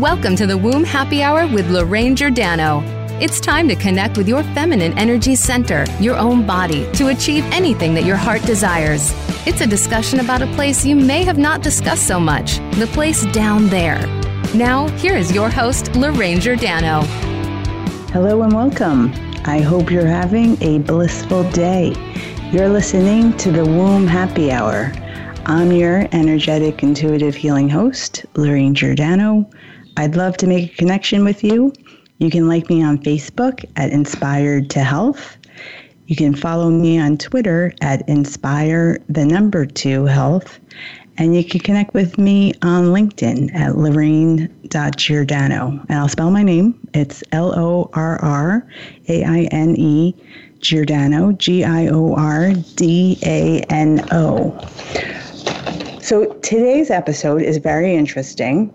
Welcome to the Womb Happy Hour with Lorraine Giordano. It's time to connect with your feminine energy center, your own body, to achieve anything that your heart desires. It's a discussion about a place you may have not discussed so much the place down there. Now, here is your host, Lorraine Giordano. Hello and welcome. I hope you're having a blissful day. You're listening to the Womb Happy Hour. I'm your energetic, intuitive healing host, Lorraine Giordano. I'd love to make a connection with you. You can like me on Facebook at Inspired to Health. You can follow me on Twitter at Inspire the number two health. And you can connect with me on LinkedIn at Lorraine.Giordano. And I'll spell my name. It's L O R R A I N E Giordano, G I O R D A N O. So today's episode is very interesting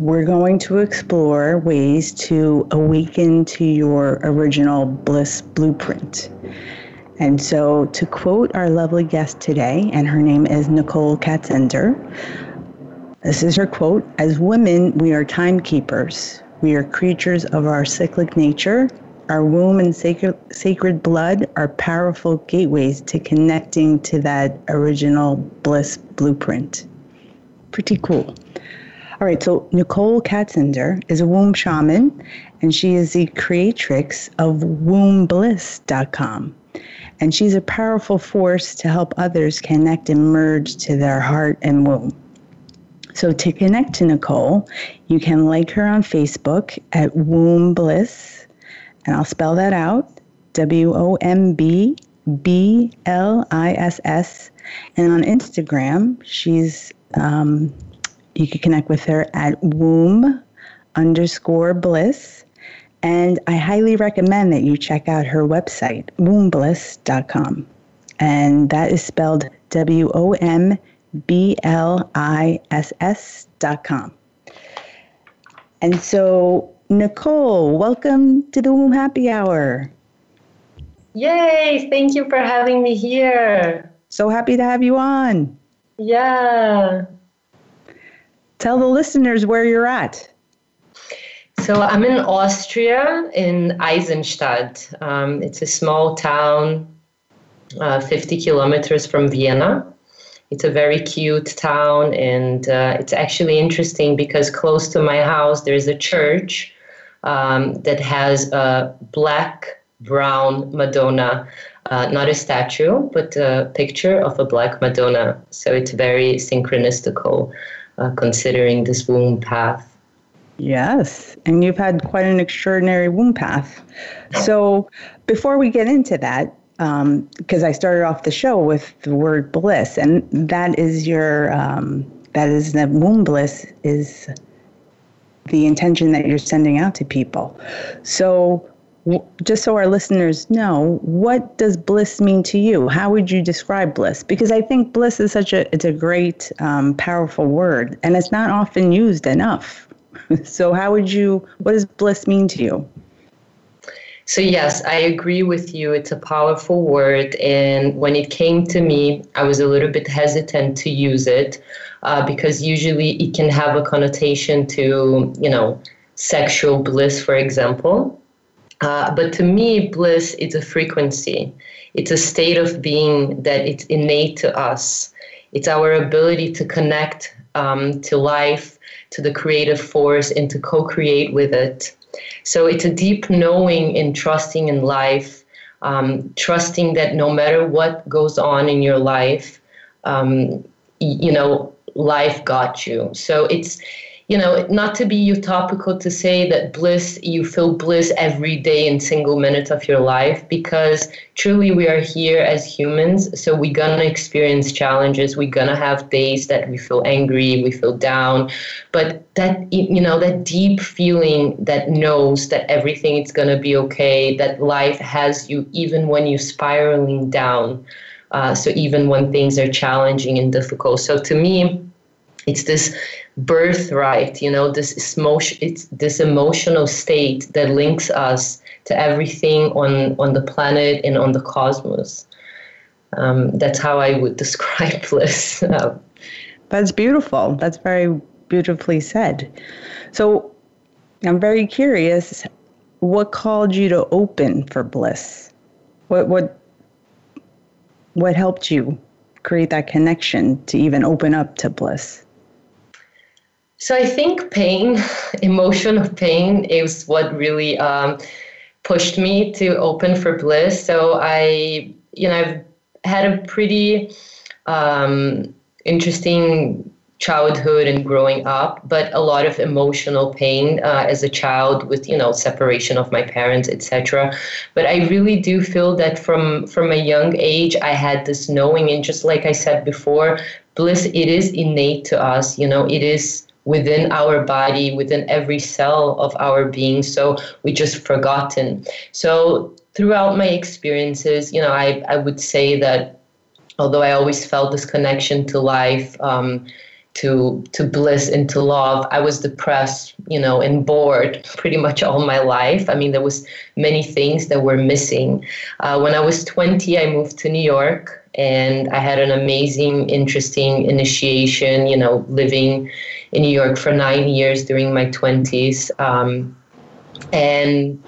we're going to explore ways to awaken to your original bliss blueprint. And so, to quote our lovely guest today, and her name is Nicole Katzender, this is her quote As women, we are timekeepers. We are creatures of our cyclic nature. Our womb and sacred, sacred blood are powerful gateways to connecting to that original bliss blueprint. Pretty cool. All right, so Nicole Katzender is a womb shaman, and she is the creatrix of wombbliss.com. And she's a powerful force to help others connect and merge to their heart and womb. So to connect to Nicole, you can like her on Facebook at Womb Bliss, and I'll spell that out W O M B B L I S S. And on Instagram, she's um, you can connect with her at womb underscore bliss. And I highly recommend that you check out her website, wombbliss.com. And that is spelled W O M B L I S S.com. And so, Nicole, welcome to the Womb Happy Hour. Yay! Thank you for having me here. So happy to have you on. Yeah. Tell the listeners where you're at. So I'm in Austria, in Eisenstadt. Um, it's a small town, uh, 50 kilometers from Vienna. It's a very cute town, and uh, it's actually interesting because close to my house there's a church um, that has a black brown Madonna, uh, not a statue, but a picture of a black Madonna. So it's very synchronistical uh, considering this womb path. Yes, and you've had quite an extraordinary womb path. So, before we get into that, because um, I started off the show with the word bliss, and that is your um, that is the womb bliss is the intention that you're sending out to people. So, just so our listeners know, what does bliss mean to you? How would you describe bliss? Because I think bliss is such a it's a great, um, powerful word, and it's not often used enough. so, how would you? What does bliss mean to you? So yes, I agree with you. It's a powerful word, and when it came to me, I was a little bit hesitant to use it uh, because usually it can have a connotation to you know sexual bliss, for example. Uh, but to me, bliss is a frequency. It's a state of being that it's innate to us. It's our ability to connect um, to life, to the creative force, and to co create with it. So it's a deep knowing and trusting in life, um, trusting that no matter what goes on in your life, um, you know, life got you. So it's you know, not to be utopical to say that bliss, you feel bliss every day in single minute of your life, because truly we are here as humans. So we're going to experience challenges. We're going to have days that we feel angry, we feel down. But that, you know, that deep feeling that knows that everything is going to be okay, that life has you even when you're spiraling down. Uh, so even when things are challenging and difficult. So to me, it's this birthright you know this emotion it's this emotional state that links us to everything on on the planet and on the cosmos um, that's how i would describe bliss that's beautiful that's very beautifully said. So I'm very curious what called you to open for bliss? What what what helped you create that connection to even open up to bliss? So I think pain, emotion of pain, is what really um, pushed me to open for bliss. So I, you know, I've had a pretty um, interesting childhood and growing up, but a lot of emotional pain uh, as a child with you know separation of my parents, etc. But I really do feel that from from a young age, I had this knowing, and just like I said before, bliss it is innate to us. You know, it is within our body, within every cell of our being. So we just forgotten. So throughout my experiences, you know, I I would say that although I always felt this connection to life. Um, to to bliss and to love i was depressed you know and bored pretty much all my life i mean there was many things that were missing uh, when i was 20 i moved to new york and i had an amazing interesting initiation you know living in new york for nine years during my 20s um, and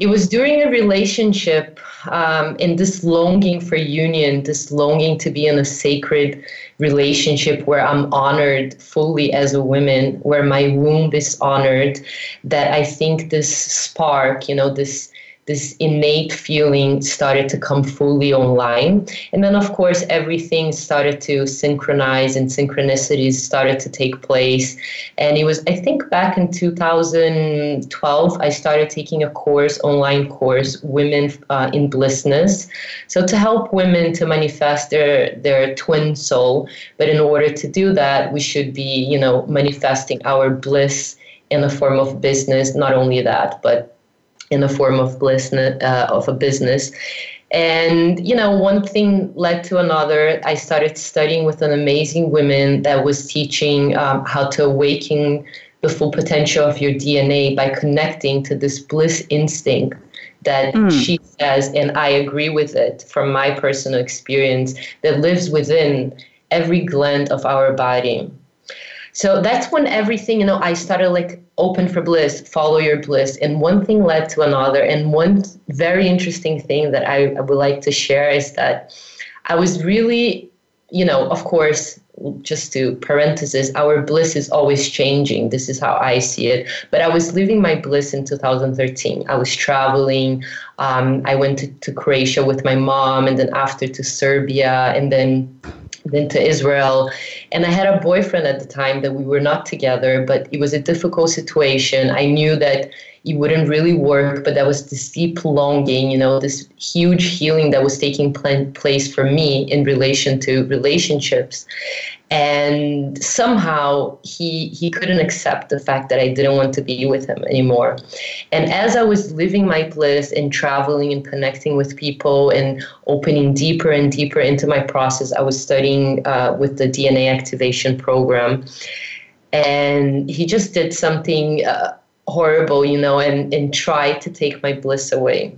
it was during a relationship um, and this longing for union, this longing to be in a sacred relationship where I'm honored fully as a woman, where my womb is honored, that I think this spark, you know, this this innate feeling started to come fully online. And then, of course, everything started to synchronize and synchronicities started to take place. And it was, I think, back in 2012, I started taking a course, online course, Women uh, in Blissness. So to help women to manifest their, their twin soul. But in order to do that, we should be, you know, manifesting our bliss in the form of business. Not only that, but in the form of bliss uh, of a business. And you know one thing led to another. I started studying with an amazing woman that was teaching um, how to awaken the full potential of your dna by connecting to this bliss instinct that mm. she says and i agree with it from my personal experience that lives within every gland of our body. So that's when everything you know i started like open for bliss, follow your bliss. And one thing led to another. And one very interesting thing that I, I would like to share is that I was really, you know, of course, just to parenthesis, our bliss is always changing. This is how I see it. But I was living my bliss in 2013. I was traveling. Um, I went to, to Croatia with my mom, and then after to Serbia, and then then to Israel. And I had a boyfriend at the time that we were not together, but it was a difficult situation. I knew that it wouldn't really work, but that was this deep longing, you know, this huge healing that was taking place for me in relation to relationships and somehow he he couldn't accept the fact that I didn't want to be with him anymore. And as I was living my bliss and traveling and connecting with people and opening deeper and deeper into my process, I was studying uh, with the DNA activation program, and he just did something uh, horrible, you know, and and tried to take my bliss away.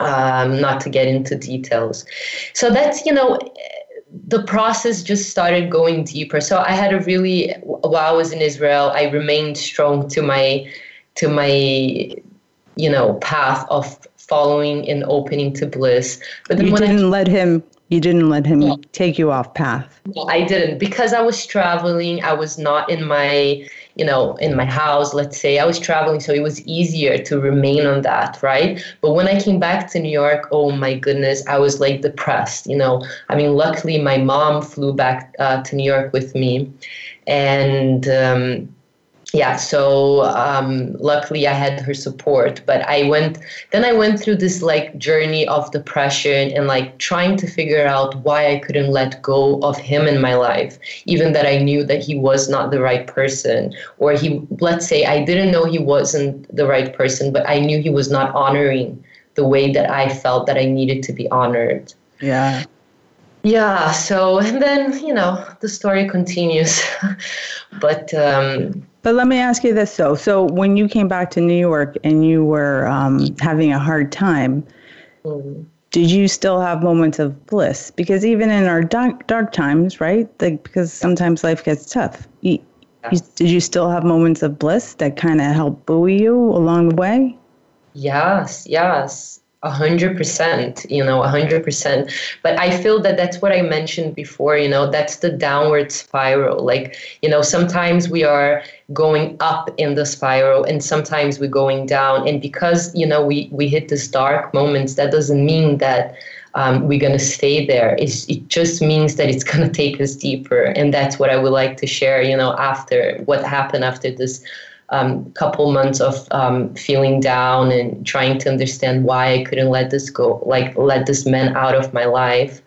Um, not to get into details. So that's you know the process just started going deeper. So I had a really while I was in Israel, I remained strong to my to my you know path of following and opening to bliss. But then you didn't I, let him you didn't let him no, take you off path. No, I didn't because I was traveling. I was not in my you know, in my house, let's say I was traveling, so it was easier to remain on that, right? But when I came back to New York, oh my goodness, I was like depressed, you know. I mean, luckily my mom flew back uh, to New York with me, and um, yeah so um, luckily i had her support but i went then i went through this like journey of depression and like trying to figure out why i couldn't let go of him in my life even that i knew that he was not the right person or he let's say i didn't know he wasn't the right person but i knew he was not honoring the way that i felt that i needed to be honored. Yeah. Yeah so and then you know the story continues. But um but let me ask you this though. So when you came back to New York and you were um, having a hard time, mm-hmm. did you still have moments of bliss? Because even in our dark, dark times, right? Like because sometimes life gets tough. You, Yes. Did you still have moments of bliss that kind of helped buoy you along the way? Yes, yes. A hundred percent, you know, a hundred percent. But I feel that that's what I mentioned before, you know, that's the downward spiral. Like, you know, sometimes we are going up in the spiral and sometimes we're going down. And because, you know, we, we hit this dark moments, that doesn't mean that um, we're going to stay there. It's, it just means that it's going to take us deeper. And that's what I would like to share, you know, after what happened after this um, couple months of um, feeling down and trying to understand why I couldn't let this go, like let this man out of my life,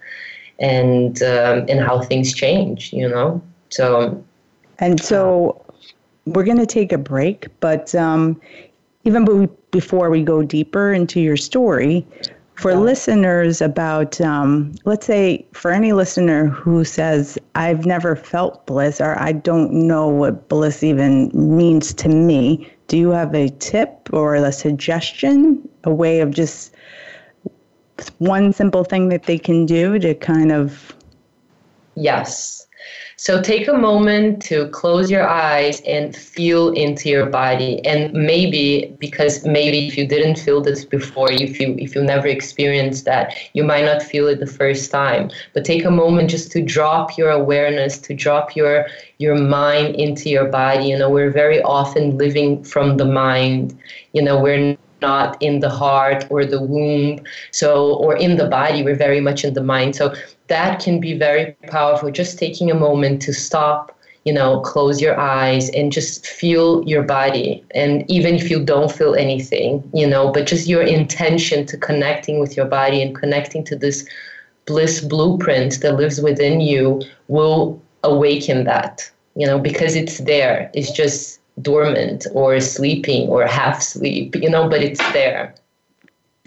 and um, and how things change, you know. So, and so we're going to take a break, but um, even before we go deeper into your story, for yeah. listeners about um, let's say for any listener who says i've never felt bliss or i don't know what bliss even means to me do you have a tip or a suggestion a way of just one simple thing that they can do to kind of yes so take a moment to close your eyes and feel into your body. And maybe because maybe if you didn't feel this before, if you if you never experienced that, you might not feel it the first time. But take a moment just to drop your awareness, to drop your your mind into your body. You know, we're very often living from the mind. You know, we're not in the heart or the womb so or in the body we're very much in the mind so that can be very powerful. Just taking a moment to stop, you know, close your eyes and just feel your body. And even if you don't feel anything, you know, but just your intention to connecting with your body and connecting to this bliss blueprint that lives within you will awaken that, you know, because it's there. It's just dormant or sleeping or half sleep, you know, but it's there.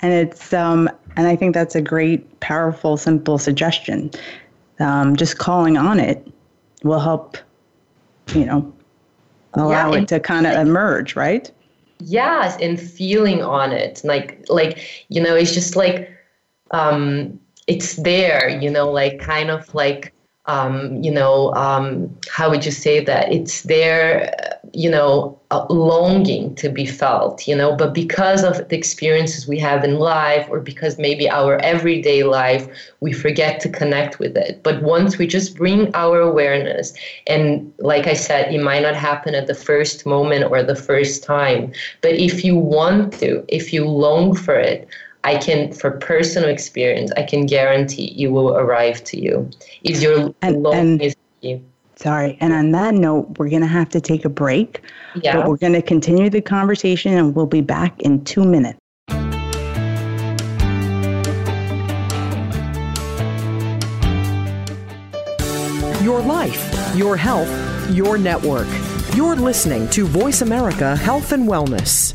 And it's um and I think that's a great, powerful, simple suggestion. Um, just calling on it will help, you know, allow yeah, it to kind of emerge, right? Yes, and feeling on it, like, like you know, it's just like, um, it's there, you know, like kind of like um, you know, um, how would you say that? It's their, you know, longing to be felt, you know, but because of the experiences we have in life, or because maybe our everyday life, we forget to connect with it. But once we just bring our awareness, and like I said, it might not happen at the first moment or the first time, but if you want to, if you long for it, I can, for personal experience, I can guarantee you will arrive to you. If your and, and, is you. Sorry. And on that note, we're going to have to take a break. Yeah. But we're going to continue the conversation and we'll be back in two minutes. Your life, your health, your network. You're listening to Voice America Health and Wellness.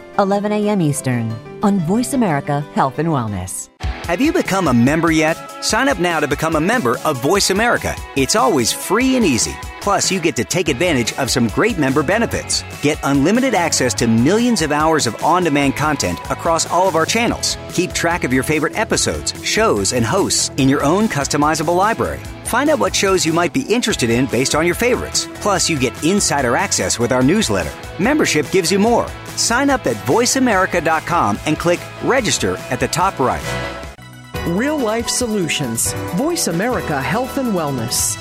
11 a.m. Eastern on Voice America Health and Wellness. Have you become a member yet? Sign up now to become a member of Voice America. It's always free and easy. Plus, you get to take advantage of some great member benefits. Get unlimited access to millions of hours of on demand content across all of our channels. Keep track of your favorite episodes, shows, and hosts in your own customizable library. Find out what shows you might be interested in based on your favorites. Plus, you get insider access with our newsletter. Membership gives you more. Sign up at voiceamerica.com and click register at the top right. Real life solutions. Voice America Health and Wellness.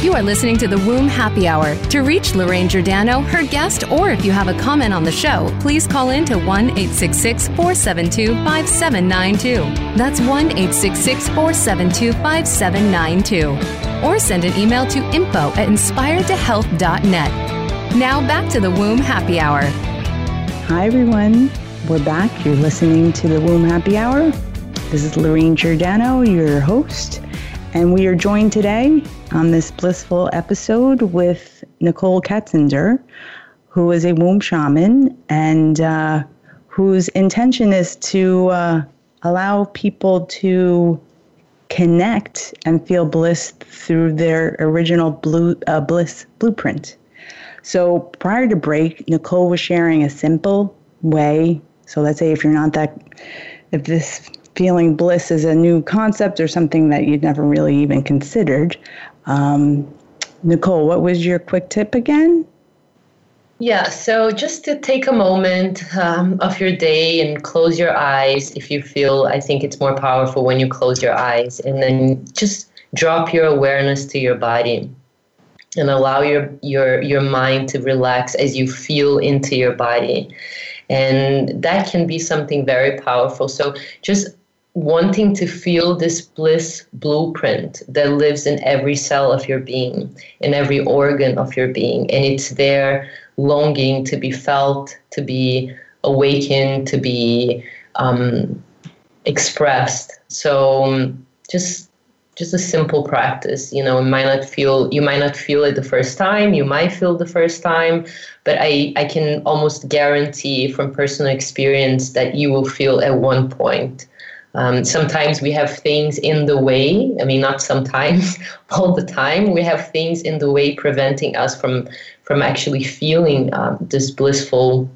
You are listening to the Womb Happy Hour. To reach Lorraine Giordano, her guest, or if you have a comment on the show, please call in to 1 866 472 5792. That's 1 866 472 5792. Or send an email to info at inspiredtohealth.net. Now back to the Womb Happy Hour. Hi, everyone. We're back. You're listening to the Womb Happy Hour. This is Lorraine Giordano, your host, and we are joined today on this blissful episode with Nicole Katzender, who is a womb shaman and uh, whose intention is to uh, allow people to connect and feel bliss through their original blue, uh, bliss blueprint. So prior to break, Nicole was sharing a simple way. So let's say if you're not that, if this feeling bliss is a new concept or something that you'd never really even considered, um, Nicole, what was your quick tip again? Yeah, so just to take a moment um, of your day and close your eyes if you feel, I think it's more powerful when you close your eyes, and then just drop your awareness to your body and allow your your your mind to relax as you feel into your body. And that can be something very powerful. So just wanting to feel this bliss blueprint that lives in every cell of your being, in every organ of your being. And it's there longing to be felt, to be awakened, to be um, expressed. So um, just just a simple practice you know might not feel you might not feel it the first time you might feel the first time but i i can almost guarantee from personal experience that you will feel at one point um, sometimes we have things in the way. I mean, not sometimes, all the time. We have things in the way preventing us from from actually feeling um, this blissful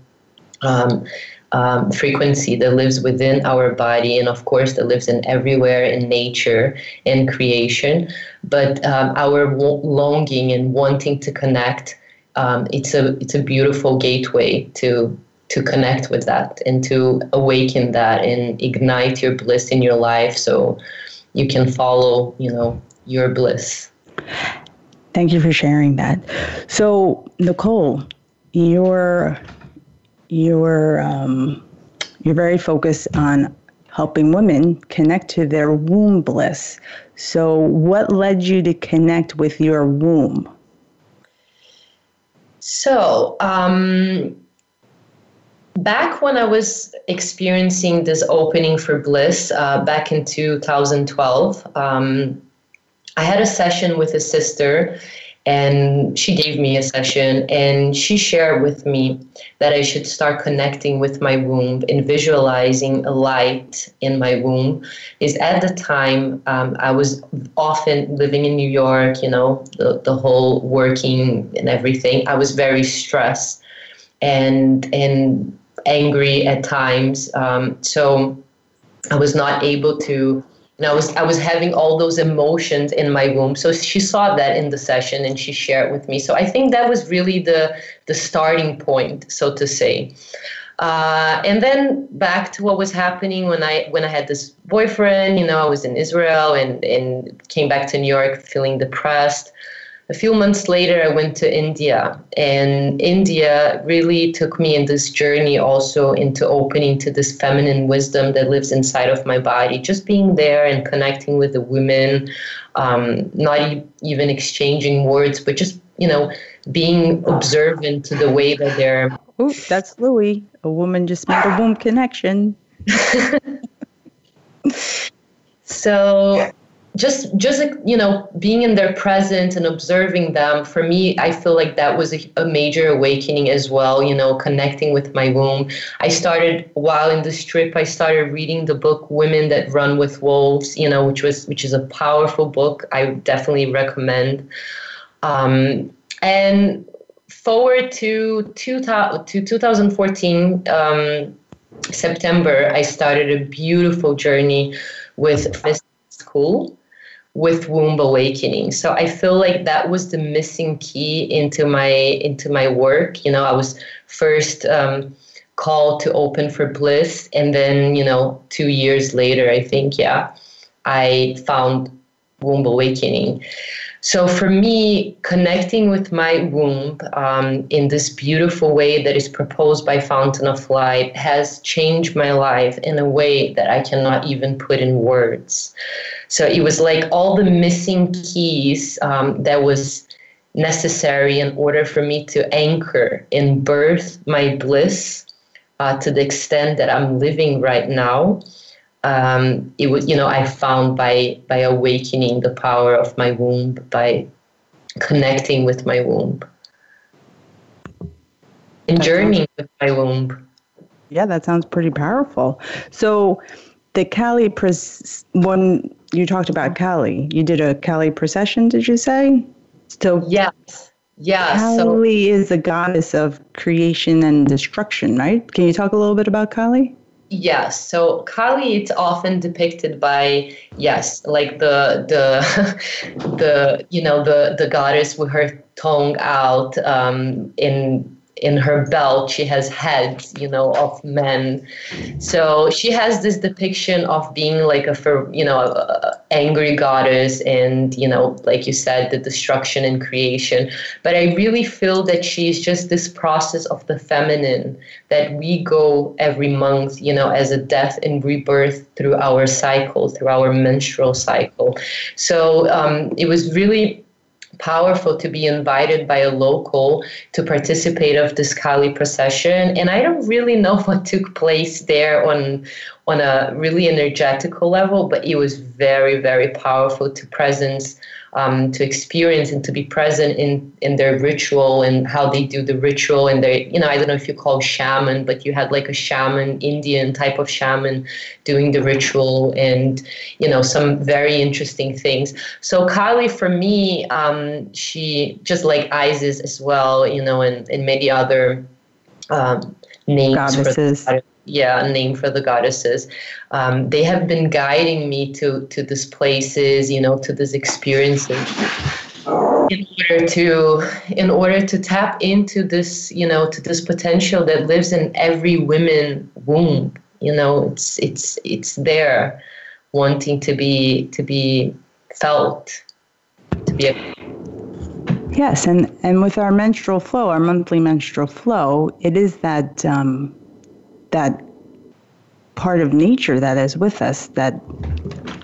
um, um, frequency that lives within our body, and of course, that lives in everywhere in nature and creation. But um, our longing and wanting to connect, um, it's a it's a beautiful gateway to to connect with that and to awaken that and ignite your bliss in your life so you can follow you know your bliss. Thank you for sharing that. So nicole you're you're um, you're very focused on helping women connect to their womb bliss. So what led you to connect with your womb? So um, Back when I was experiencing this opening for bliss uh, back in 2012, um, I had a session with a sister, and she gave me a session, and she shared with me that I should start connecting with my womb and visualizing a light in my womb. Is at the time um, I was often living in New York, you know, the, the whole working and everything. I was very stressed and and angry at times. Um, so I was not able to. Know, I was I was having all those emotions in my womb. So she saw that in the session and she shared with me. So I think that was really the the starting point, so to say. Uh, and then back to what was happening when I when I had this boyfriend. You know, I was in Israel and and came back to New York feeling depressed a few months later, I went to India, and India really took me in this journey also into opening to this feminine wisdom that lives inside of my body. Just being there and connecting with the women, um, not e- even exchanging words, but just you know being observant to the way that they're. Oop, that's Louie. A woman just made a womb connection. so just just you know being in their presence and observing them for me i feel like that was a, a, major awakening as well you know connecting with my womb. I started while in the strip i started reading the book women that run with wolves you know which was which is a powerful book. I definitely recommend. Um, and forward to, two, to 2014 um, september i started a beautiful journey with this school with womb awakening. So i feel like that was the missing key into my into my work. You know i was first um, called to open for bliss and then you know two years later i think yeah i found womb awakening so for me, connecting with my womb um, in this beautiful way that is proposed by Fountain of Life has changed my life in a way that I cannot even put in words. So it was like all the missing keys um, that was necessary in order for me to anchor in birth my bliss uh, to the extent that I'm living right now um, it was you know I found by by awakening the power of my womb by connecting with my womb and journeying with my womb. Yeah, that sounds pretty powerful. So the Kali pres- when you talked about Kali, you did a Kali procession, did you say? So yes. Yeah, Kali so, is the goddess of creation and destruction, right? Can you talk a little bit about Kali? Yes. So Kali, it's often depicted by yes, like the the the you know the the goddess with her tongue out um, in in her belt she has heads you know of men. So she has this depiction of being like a you know a angry goddess and you know like you said the destruction and creation. But i really feel that she's just this process of the feminine that we go every month you know as a death and rebirth through our cycle through our menstrual cycle. So um, it was really powerful to be invited by a local to participate of this Kali procession. And I don't really know what took place there on on a really energetical level, but it was very, very powerful to presence um, to experience and to be present in in their ritual and how they do the ritual and they you know I don't know if you call shaman but you had like a shaman Indian type of shaman doing the ritual and you know some very interesting things. So Kali for me um, she just like Isis as well you know and, and many other um, names goddesses yeah a name for the goddesses. Um, they have been guiding me to to these places you know to these experiences. In order to in order to tap into this you know to this potential that lives in every woman womb you know it's it's it's there wanting to be to be felt to be a Yes, and, and with our menstrual flow, our monthly menstrual flow, it is that um, that part of nature that is with us that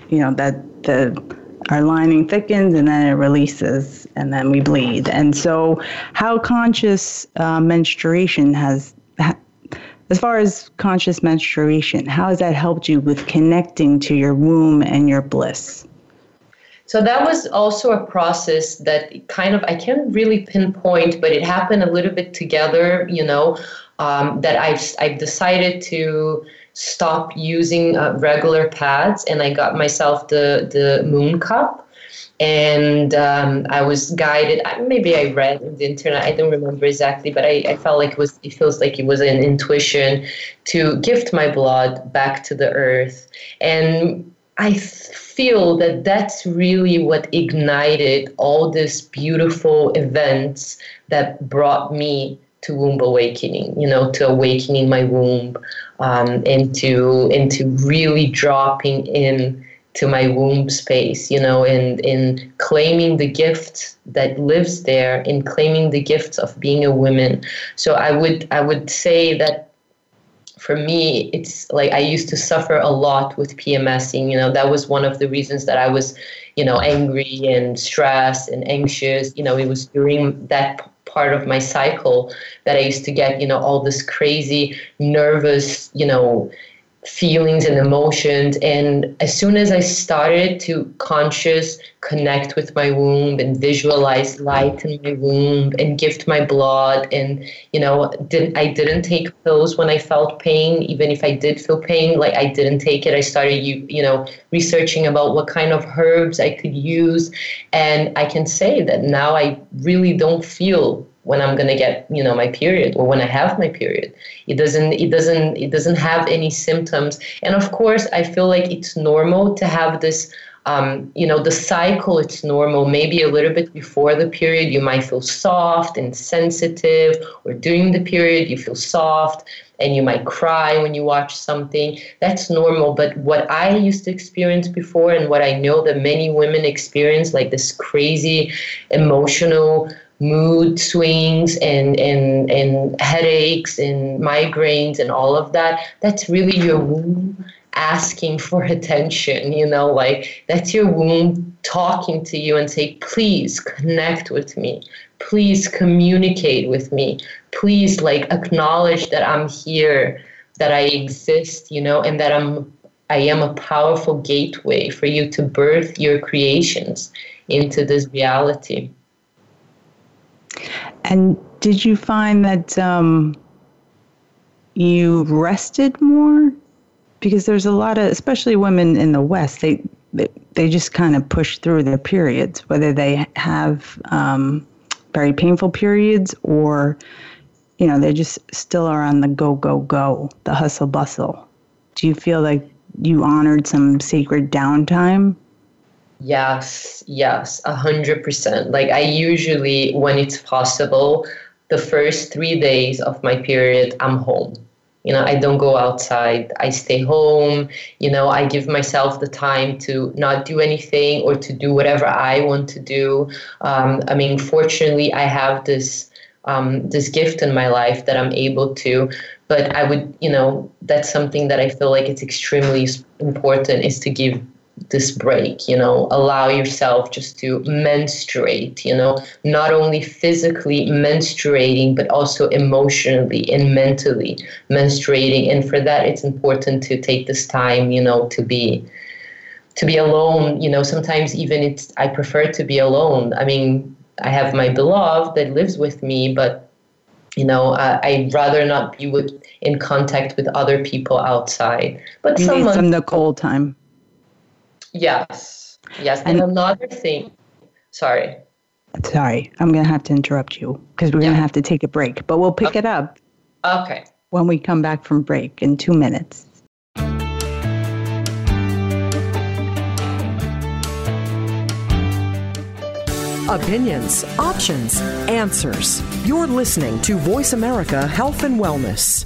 you know that the our lining thickens and then it releases and then we bleed. And so how conscious uh, menstruation has as far as conscious menstruation how has that helped you with connecting to your womb and your bliss so that was also a process that kind of I can't really pinpoint, but it happened a little bit together. You know, um, that I've I've decided to stop using uh, regular pads and I got myself the the Moon Cup and um, I was guided. Maybe I read on the internet. I don't remember exactly, but I, I felt like it was. It feels like it was an intuition to gift my blood back to the earth, and I feel that that's really what ignited all these beautiful events that brought me to womb awakening, you know, to awakening my womb, um, into into really dropping in to my womb space, you know, and in claiming the gift that lives there, in claiming the gifts of being a woman. So I would I would say that for me, it's like I used to suffer a lot with PMSing. You know, that was one of the reasons that I was, you know, angry and stressed and anxious. You know, it was during that part of my cycle that I used to get, you know, all this crazy nervous, you know, feelings and emotions. And as soon as i started to conscious connect with my womb and visualize light in my womb and gift my blood and you know didn't i didn't take pills when i felt pain. Even if i did feel pain like i didn't take it. I started you you know researching about what kind of herbs i could use. And i can say that now i really don't feel when I'm gonna get you know my period or when I have my period. It doesn't it doesn't it doesn't have any symptoms. And of course, I feel like it's normal to have this. Um, you know the cycle it's normal maybe a little bit before the period you might feel soft and sensitive or during the period you feel soft and you might cry when you watch something that's normal but what i used to experience before and what i know that many women experience like this crazy emotional mood swings and, and, and headaches and migraines and all of that, that's really your womb asking for attention, you know, like that's your womb talking to you and say, please connect with me. Please communicate with me. Please like acknowledge that I'm here, that I exist, you know, and that I'm I am a powerful gateway for you to birth your creations into this reality. And did you find that um, you rested more? Because there's a lot of, especially women in the West, they they, just kind of push through their periods, whether they have um, very painful periods or, you know, they just still are on the go, go, go, the hustle bustle. Do you feel like you honored some sacred downtime? Yes, yes, a hundred percent. Like I usually, when it's possible, the first three days of my period, I'm home. You know, I don't go outside. I stay home. You know, I give myself the time to not do anything or to do whatever I want to do. Um, I mean, fortunately, I have this um, this gift in my life that I'm able to. But I would, you know, that's something that I feel like it's extremely important is to give this break you know allow yourself just to menstruate you know not only physically menstruating but also emotionally and mentally menstruating. And for that it's important to take this time you know to be to be alone. You know sometimes even it's i prefer to be alone. I mean i have my beloved that lives with me but you know uh, i'd rather not be with in contact with other people outside. But you someone, need some Nicole time Yes. Yes. And, and another thing, sorry. Sorry, I'm going to have to interrupt you because we're yeah. going to have to take a break, but we'll pick okay. it up. Okay. When we come back from break in two minutes. Opinions, options, answers. You're listening to Voice America Health and Wellness.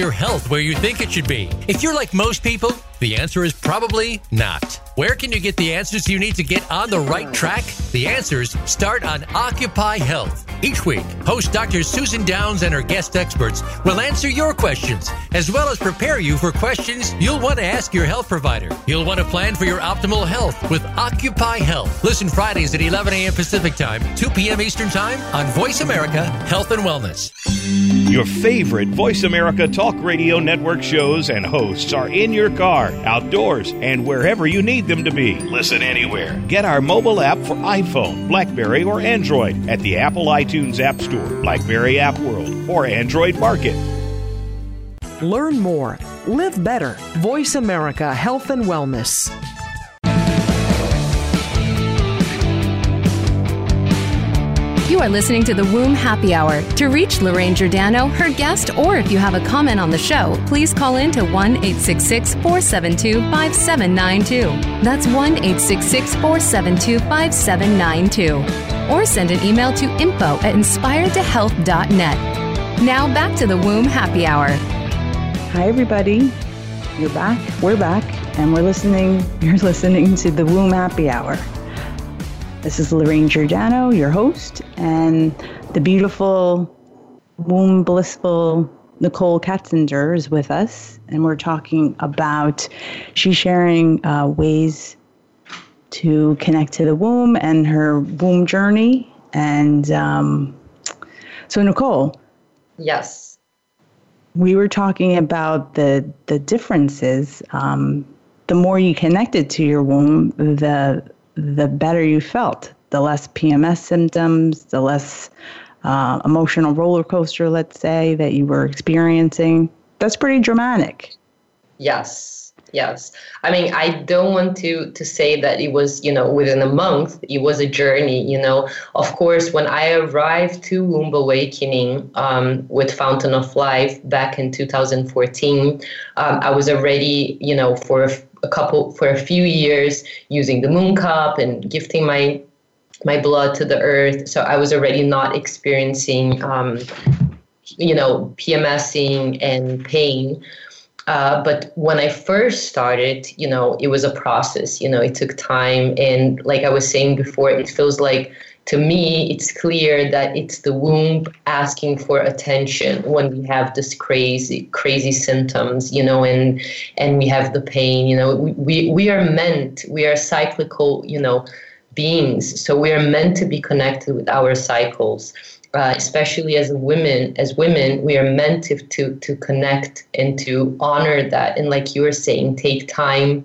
your health where you think it should be? If you're like most people, the answer is probably not. Where can you get the answers you need to get on the right track? The answers start on Occupy Health. Each week, host Dr. Susan Downs and her guest experts will answer your questions, as well as prepare you for questions you'll want to ask your health provider. You'll want to plan for your optimal health with Occupy Health. Listen Fridays at 11 a.m. Pacific Time, 2 p.m. Eastern Time on Voice America Health and Wellness. Your favorite Voice America Talk Radio Network shows and hosts are in your car, outdoors, and wherever you need them to be. Listen anywhere. Get our mobile app for iPhone, Blackberry, or Android at the Apple iTunes App Store, Blackberry App World, or Android Market. Learn more. Live better. Voice America Health and Wellness. You are listening to the Womb Happy Hour. To reach Lorraine Giordano, her guest, or if you have a comment on the show, please call in to 1 866 472 5792. That's 1 866 472 5792. Or send an email to info at inspiredtohealth.net. Now back to the Womb Happy Hour. Hi, everybody. You're back. We're back, and we're listening. You're listening to the Womb Happy Hour. This is Lorraine Giordano, your host, and the beautiful, womb blissful Nicole Katzender is with us, and we're talking about she's sharing uh, ways to connect to the womb and her womb journey. And um, so, Nicole. Yes. We were talking about the the differences. Um, the more you connected to your womb, the the better you felt. The less PMS symptoms, the less uh, emotional roller coaster, let's say, that you were experiencing. That's pretty dramatic. Yes, yes. I mean, I don't want to to say that it was, you know, within a month. It was a journey. You know, of course, when I arrived to Womb Awakening um, with Fountain of Life back in 2014, um, I was already, you know, for couple for a few years using the moon cup and gifting my my blood to the earth. So I was already not experiencing, um, you know, PMSing and pain. Uh, but when I first started, you know, it was a process. You know, it took time, and like I was saying before, it feels like to me, it's clear that it's the womb asking for attention when we have this crazy, crazy symptoms, you know, and and we have the pain. You know, we we, we are meant, we are cyclical, you know, beings. So we are meant to be connected with our cycles. Uh, especially as women, as women, we are meant to, to to connect and to honor that. And like you were saying, take time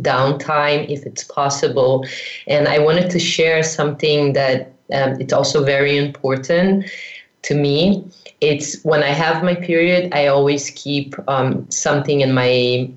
downtime if it's possible. And I wanted to share something that um, it's also very important to me. It's when I have my period, I always keep um, something in my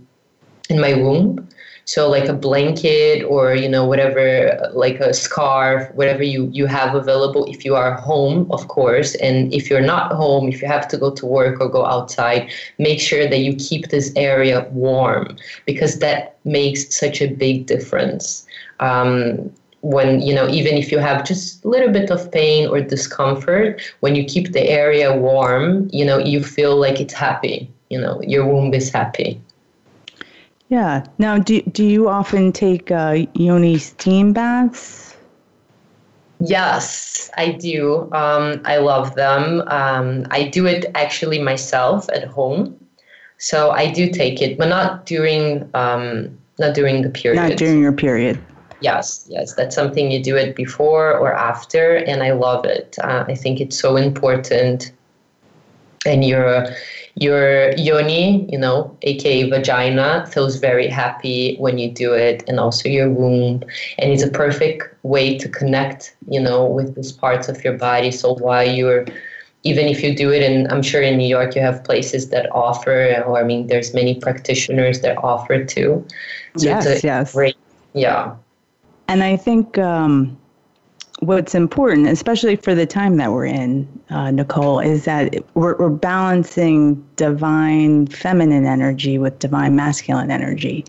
in my womb so like a blanket or you know whatever like a scarf whatever you you have available if you are home of course. And if you're not home if you have to go to work or go outside make sure that you keep this area warm because that makes such a big difference. Um, when you know even if you have just a little bit of pain or discomfort when you keep the area warm you know you feel like it's happy you know your womb is happy yeah. Now, do, do you often take uh, yoni steam baths? Yes, I do. Um, I love them. Um, I do it actually myself at home. So I do take it, but not during um, not during the period. Not during your period. Yes, yes, that's something you do it before or after, and I love it. Uh, I think it's so important, and you're your yoni, you know, aka vagina, feels very happy when you do it, and also your womb. And it's a perfect way to connect, you know, with these parts of your body. So while you're even if you do it and i'm sure in new york you have places that offer or i mean there's many practitioners that offer too so yes yes great, yeah and i think um, what's important, especially for the time that we're in, uh, Nicole, is that we're, we're balancing divine feminine energy with divine masculine energy.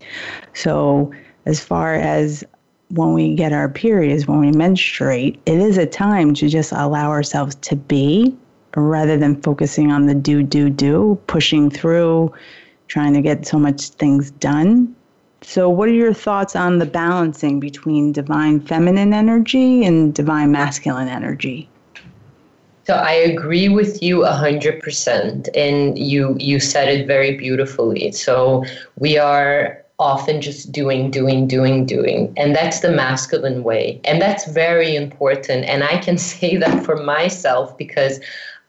So, as far as when we get our periods, when we menstruate, it is a time to just allow ourselves to be rather than focusing on the do, do, do, pushing through, trying to get so much things done. So, what are your thoughts on the balancing between divine feminine energy and divine masculine energy? So I agree with you a hundred percent, and you you said it very beautifully. So we are often just doing, doing, doing, doing, and that's the masculine way, and that's very important. And I can say that for myself because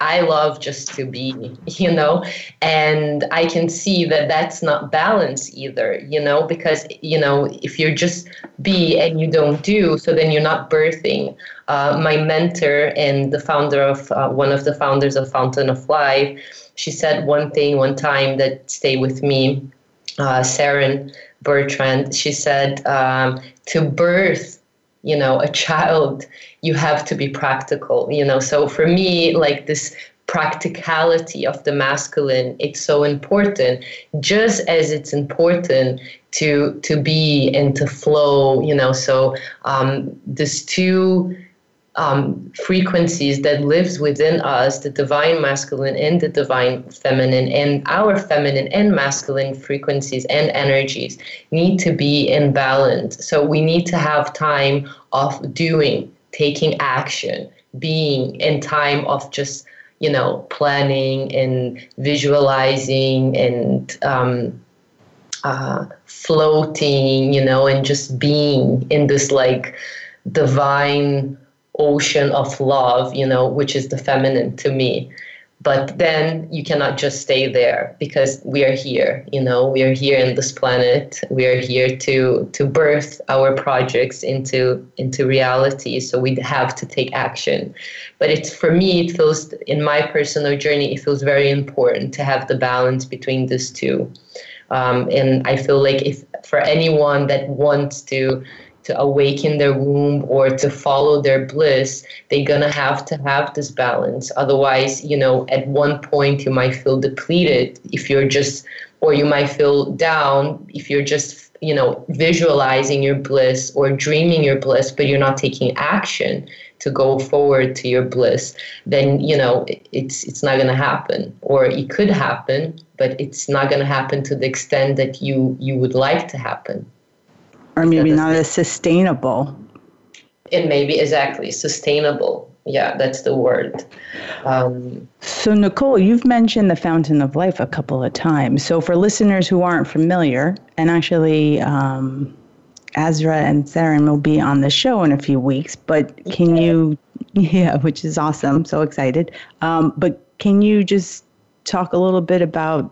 I love just to be, you know, and I can see that that's not balance either, you know, because, you know, if you're just be and you don't do, so then you're not birthing. Uh, my mentor and the founder of uh, one of the founders of Fountain of Life, she said one thing one time that stayed with me, uh, Seren Bertrand. She said, um, to birth, you know, a child, you have to be practical, you know. So for me, like this practicality of the masculine it's so important just as it's important to to be and to flow you know so um this two um, frequencies that lives within us, the divine masculine and the divine feminine, and our feminine and masculine frequencies and energies need to be in balance. So we need to have time of doing, taking action, being in time of just you know planning and visualizing and um, uh, floating, you know, and just being in this like divine ocean of love, you know, which is the feminine to me. But then you cannot just stay there because we are here, you know, we are here in this planet. We are here to to birth our projects into into reality. So we have to take action. But it's for me, it feels in my personal journey, it feels very important to have the balance between these two. Um, and I feel like if for anyone that wants to to awaken their womb or to follow their bliss, they're gonna have to have this balance. Otherwise, you know, at one point you might feel depleted if you're just, or you might feel down if you're just, you know, visualizing your bliss or dreaming your bliss, but you're not taking action to go forward to your bliss. Then you know it's it's not gonna happen, or it could happen, but it's not gonna happen to the extent that you you would like to happen or maybe not as sustainable. It may be exactly sustainable. Yeah, that's the word. Um, so, Nicole, you've mentioned the Fountain of Life a couple of times. So, for listeners who aren't familiar, and actually, um, Azra and Seren will be on the show in a few weeks, but can you, yeah, which is awesome. So excited. Um, but can you just talk a little bit about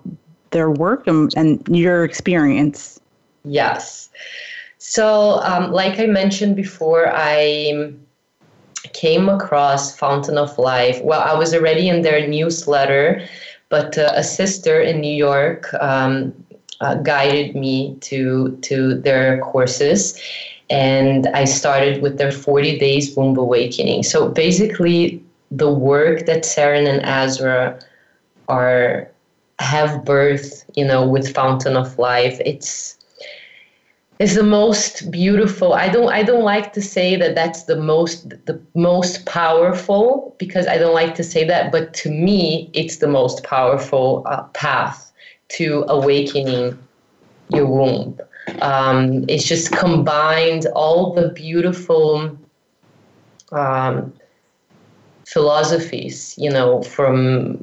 their work and, and your experience? Yes. So, um, like I mentioned before, I came across Fountain of Life. Well, I was already in their newsletter, but uh, a sister in New York um, uh, guided me to to their courses, and I started with their 40 days womb awakening. So basically, the work that Seren and Azra are have birth, you know, with Fountain of Life, it's is the most beautiful. I don't i don't like to say that that's the most the most powerful because i don't like to say that but to me it's the most powerful uh, path to awakening your womb. Um, it's just combined all the beautiful um, philosophies you know from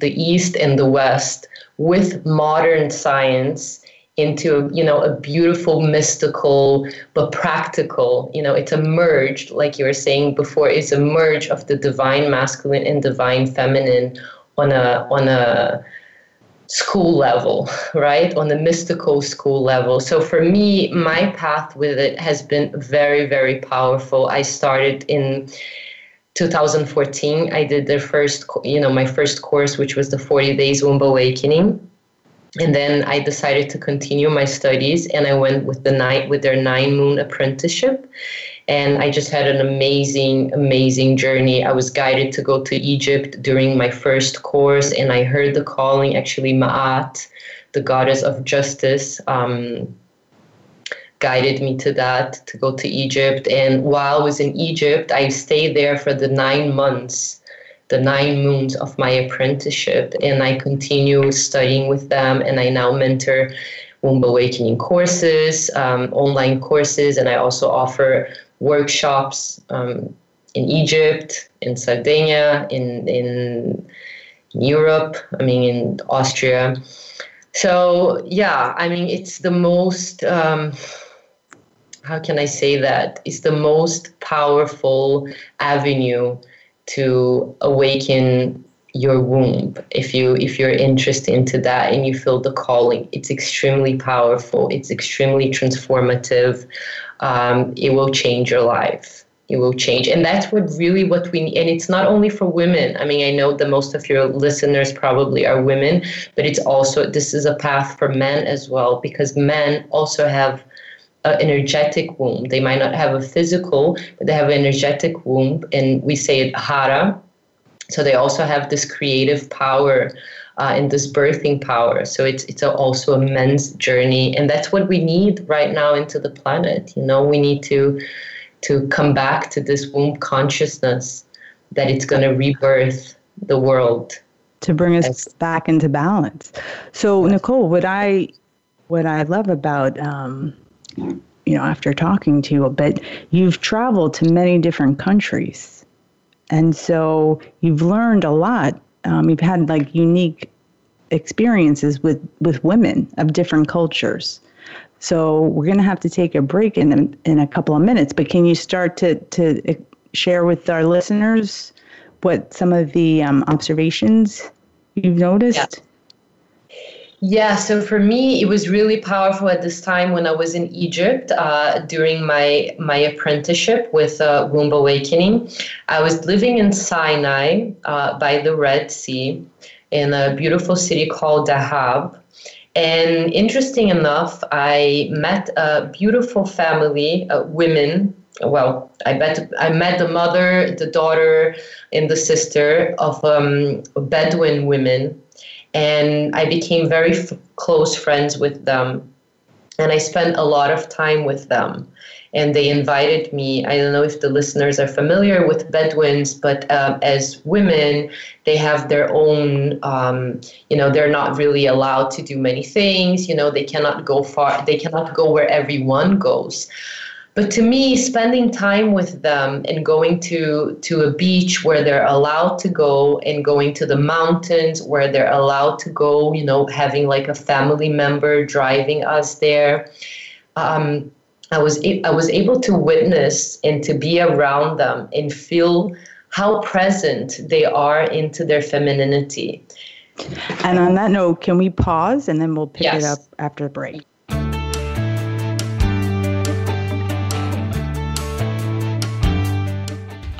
the east and the west with modern science into you know a beautiful mystical but practical you know it's a merge like you were saying before it's a merge of the divine masculine and divine feminine on a on a school level right? On the mystical school level. So for me my path with it has been very very powerful. I started in 2014 i did the first you know my first course which was the 40 days womb awakening and then I decided to continue my studies and I went with the night with their nine moon apprenticeship. And I just had an amazing amazing journey. I was guided to go to Egypt during my first course and I heard the calling actually Ma'at the goddess of justice um, guided me to that to go to Egypt. And while I was in Egypt I stayed there for the 9 months the nine moons of my apprenticeship and I continue studying with them and I now mentor womb awakening courses, um, online courses, and I also offer workshops um, in Egypt, in Sardinia, in, in Europe, I mean, in Austria. So, yeah, I mean, it's the most, um, how can I say that? It's the most powerful avenue to awaken your womb. If you if you're interested into that and you feel the calling it's extremely powerful. It's extremely transformative. Um, it will change your life. It will change. And that's what really what we need. And it's not only for women. I mean i know that most of your listeners probably are women but it's also this is a path for men as well because men also have an energetic womb they might not have a physical but they have an energetic womb and we say it hara so they also have this creative power uh, and this birthing power. So it's it's a, also a men's journey, and that's what we need right now into the planet. You know, we need to to come back to this womb consciousness that it's going to rebirth the world to bring us back into balance. So Nicole, what I what I love about um, you know after talking to you a bit, you've traveled to many different countries and so you've learned a lot. Um, you've had like unique experiences with, with women of different cultures. So we're going to have to take a break in in a couple of minutes. But can you start to to share with our listeners what some of the um, observations you've noticed? Yeah. Yeah, so for me, it was really powerful at this time when I was in Egypt uh, during my my apprenticeship with uh, Womb Awakening. I was living in Sinai uh, by the Red Sea in a beautiful city called Dahab. And interesting enough, I met a beautiful family, uh, women. Well, I met I met the mother, the daughter, and the sister of um, Bedouin women and I became very f- close friends with them. And I spent a lot of time with them. And they invited me. I don't know if the listeners are familiar with Bedouins, but um, as women, they have their own, um, you know, they're not really allowed to do many things. You know, they cannot go far, they cannot go where everyone goes. But to me, spending time with them and going to, to a beach where they're allowed to go and going to the mountains where they're allowed to go, you know, having like a family member driving us there. Um, I was I was able to witness and to be around them and feel how present they are into their femininity. And on that note, can we pause and then we'll pick yes. it up after the break?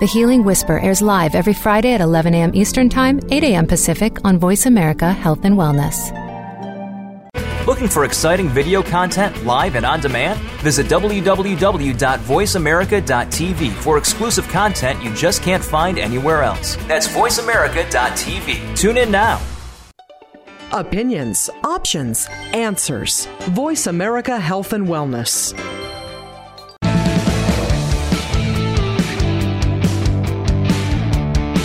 The Healing Whisper airs live every Friday at 11 a.m. Eastern Time, 8 a.m. Pacific on Voice America Health and Wellness. Looking for exciting video content live and on demand? Visit www.voiceamerica.tv for exclusive content you just can't find anywhere else. That's voiceamerica.tv. Tune in now. Opinions, options, answers. Voice America Health and Wellness.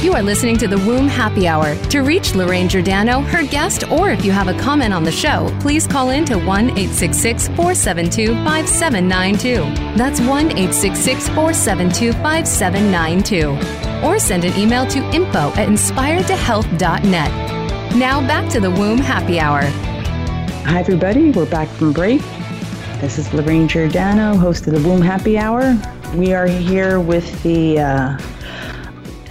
You are listening to the Womb Happy Hour. To reach Lorraine Giordano, her guest, or if you have a comment on the show, please call in to 1 866 472 5792. That's 1 866 472 5792. or send an email to info at inspiredtohealth.net. Now back to the Womb Happy Hour. Hi, everybody. We're back from break. This is Lorraine Giordano, host of the Womb Happy Hour. We are here with the uh,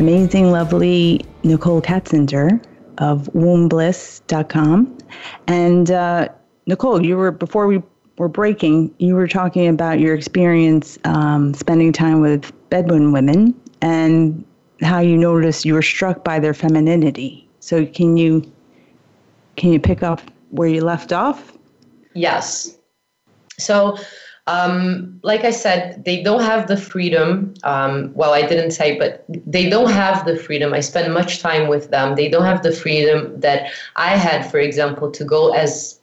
amazing, lovely Nicole Katzender of wombbliss.com. And uh, Nicole, you were, before we were breaking, you were talking about your experience um, spending time with Bedouin women and how you noticed you were struck by their femininity. So can you can you pick up where you left off? Yes. So, um, like I said, they don't have the freedom. Um, well, I didn't say, but they don't have the freedom. I spend much time with them. They don't have the freedom that I had, for example, to go as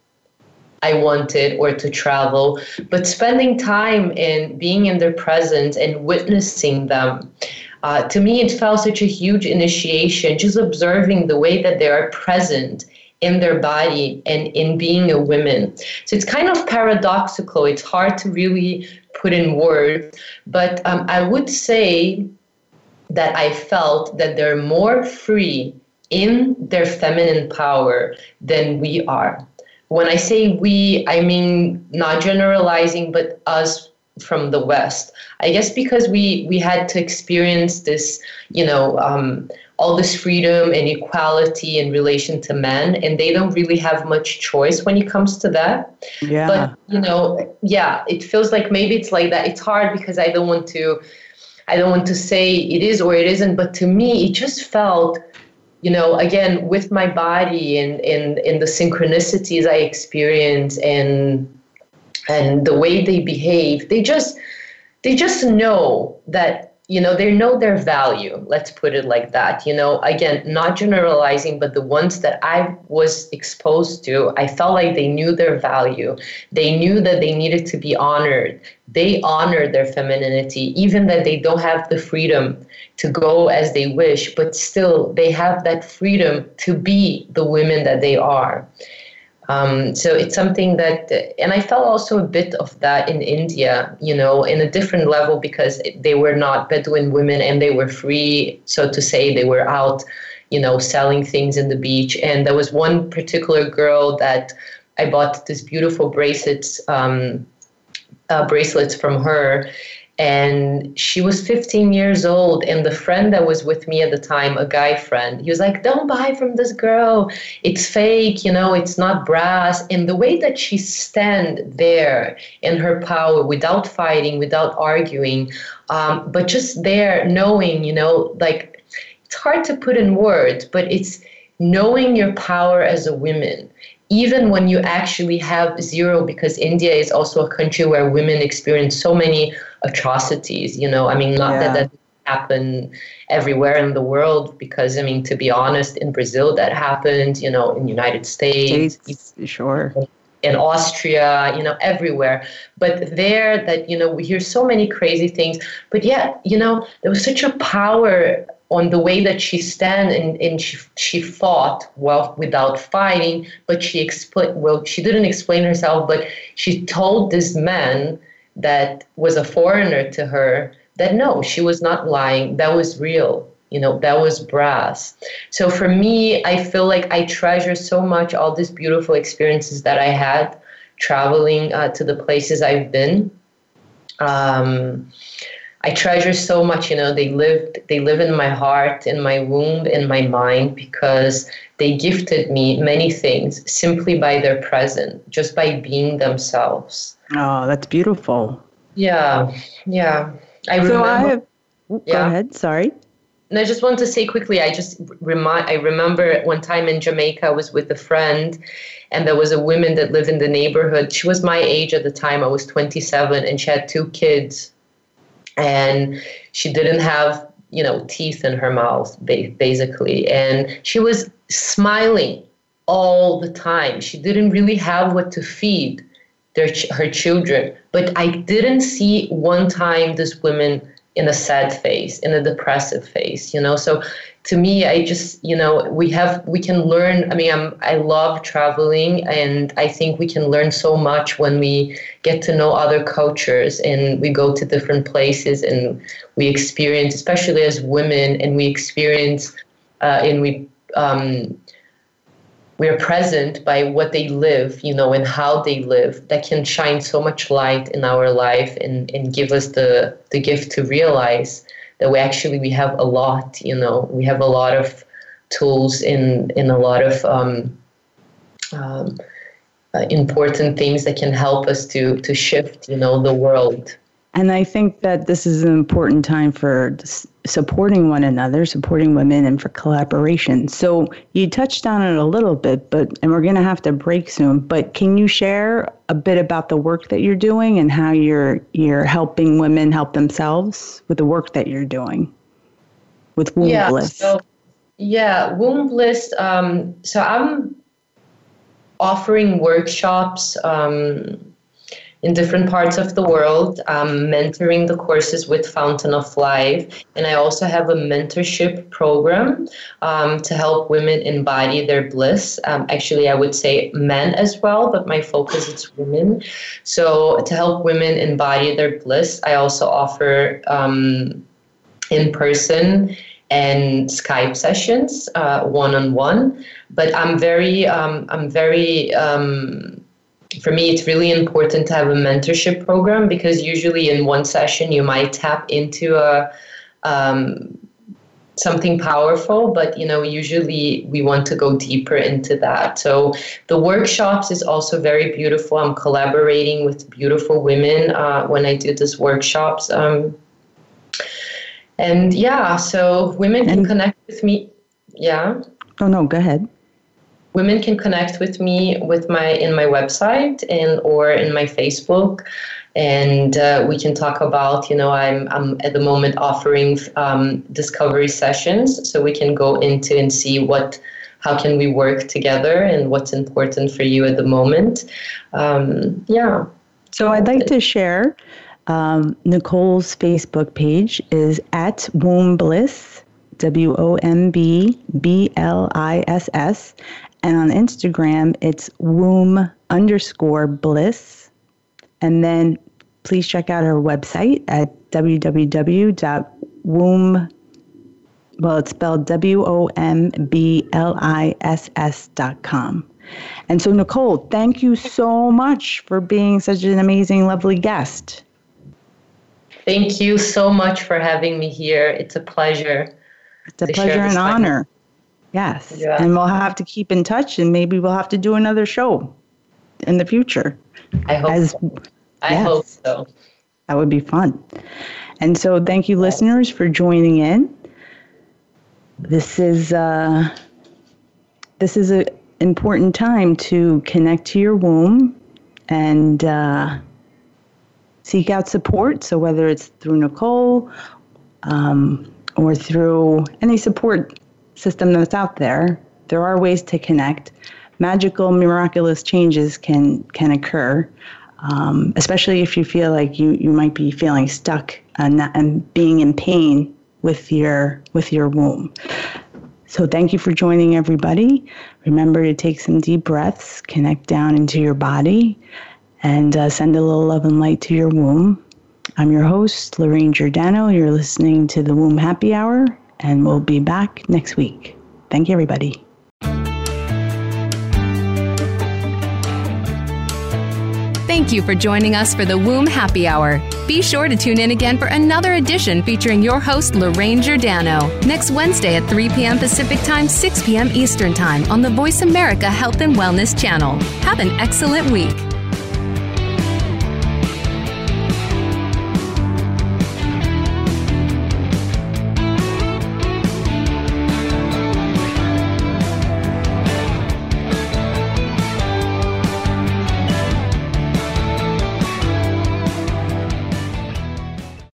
I wanted or to travel. But spending time in being in their presence and witnessing them. Uh, to me, it felt such a huge initiation, just observing the way that they are present in their body and in being a woman. So it's kind of paradoxical. It's hard to really put in words, but um, I would say that I felt that they're more free in their feminine power than we are. When I say we, I mean not generalizing, but us from the West. I guess because we we had to experience this, you know, um, all this freedom and equality in relation to men, and they don't really have much choice when it comes to that. Yeah. But you know, yeah, it feels like maybe it's like that. It's hard because I don't want to. I don't want to say it is or it isn't, but to me, it just felt you know again with my body and in in the synchronicities i experience and and the way they behave they just they just know that you know they know their value let's put it like that you know again not generalizing but the ones that i was exposed to i felt like they knew their value. They knew that they needed to be honored. They honor their femininity even that they don't have the freedom to go as they wish but still they have that freedom to be the women that they are um, so it's something that, and I felt also a bit of that in India, you know, in a different level because they were not Bedouin women and they were free, so to say, they were out, you know, selling things in the beach. And there was one particular girl that I bought this beautiful bracelets, um, uh, bracelets from her, and she was 15 years old and the friend that was with me at the time a guy friend he was like don't buy from this girl. It's fake you know it's not brass. And the way that she stand there in her power without fighting without arguing um, but just there knowing you know like it's hard to put in words but it's knowing your power as a woman even when you actually have zero, because India is also a country where women experience so many atrocities. You know, I mean, not yeah. that that happen everywhere in the world, because I mean, to be honest, in Brazil that happened. You know, in United States, States sure. In Austria, you know, everywhere. But there, that you know, we hear so many crazy things. But yet, you know, there was such a power on the way that she stand and, and she, she fought well without fighting but she explained well she didn't explain herself but she told this man that was a foreigner to her that no she was not lying. That was real you know that was brass. So for me i feel like i treasure so much all these beautiful experiences that i had traveling uh, to the places i've been. Um, I treasure so much, you know, they lived they live in my heart, in my womb, in my mind because they gifted me many things simply by their presence, just by being themselves. Oh, that's beautiful. Yeah. Yeah. I so remember, I have yeah. go ahead, sorry. And I just want to say quickly, I just remind I remember one time in Jamaica I was with a friend and there was a woman that lived in the neighborhood. She was my age at the time. I was 27 and she had two kids and she didn't have you know teeth in her mouth basically. And she was smiling all the time. She didn't really have what to feed their her children. But i didn't see one time this woman in a sad phase, in a depressive phase, you know. So to me, I just, you know, we have, we can learn. I mean, I'm, I love traveling, and I think we can learn so much when we get to know other cultures and we go to different places and we experience, especially as women, and we experience uh, and we, um, we are present by what they live, you know, and how they live. That can shine so much light in our life and, and give us the, the gift to realize that we actually we have a lot you know we have a lot of tools in in a lot of um, um, uh, important things that can help us to to shift you know the world and I think that this is an important time for supporting one another, supporting women, and for collaboration. So you touched on it a little bit, but and we're going to have to break soon. But can you share a bit about the work that you're doing and how you're you're helping women help themselves with the work that you're doing with Womb yeah, Bliss? So, yeah, Womb Bliss. Um, so I'm offering workshops. Um, in different parts of the world, um, mentoring the courses with Fountain of Life. And I also have a mentorship program um, to help women embody their bliss. Um, actually, I would say men as well, but my focus is women. So to help women embody their bliss, I also offer um, in person and Skype sessions, one on one. But I'm very, um, I'm very um, for me, it's really important to have a mentorship program because usually in one session you might tap into a um, something powerful, but you know usually we want to go deeper into that. So the workshops is also very beautiful. I'm collaborating with beautiful women uh, when I do these workshops. Um, and yeah, so women can connect with me. Yeah. Oh no, go ahead women can connect with me with my in my website and or in my Facebook, and uh, we can talk about. You know, I'm I'm at the moment offering um, discovery sessions, so we can go into and see what how can we work together and what's important for you at the moment. Um, yeah. So I'd like to share. Um, Nicole's Facebook page is at Womb Bliss, W O M B B L I S S. And on Instagram, it's womb underscore bliss. And then please check out our website at www.womb, well, it's spelled W O M B L I S S dot com. And so, Nicole, thank you so much for being such an amazing, lovely guest. Thank you so much for having me here. It's a pleasure. It's a pleasure and honor. Yes. Yeah. And we'll have to keep in touch and maybe we'll have to do another show in the future. I hope As, so. I yes, hope so. That would be fun. And so thank you listeners for joining in. This is uh, this is an important time to connect to your womb and uh, seek out support. So whether it's through Nicole um, or through any support system that's out there, there are ways to connect. Magical, miraculous changes can can occur, um, especially if you feel like you, you might be feeling stuck and, and being in pain with your with your womb. So thank you for joining everybody. Remember to take some deep breaths, connect down into your body, and uh, send a little love and light to your womb. I'm your host, Lorraine Giordano. You're listening to the Womb Happy Hour, and we'll be back next week. Thank you, everybody. Thank you for joining us for the Womb Happy Hour. Be sure to tune in again for another edition featuring your host, Lorraine Giordano, next Wednesday at 3 p.m. Pacific Time, 6 p.m. Eastern Time on the Voice America Health and Wellness channel. Have an excellent week.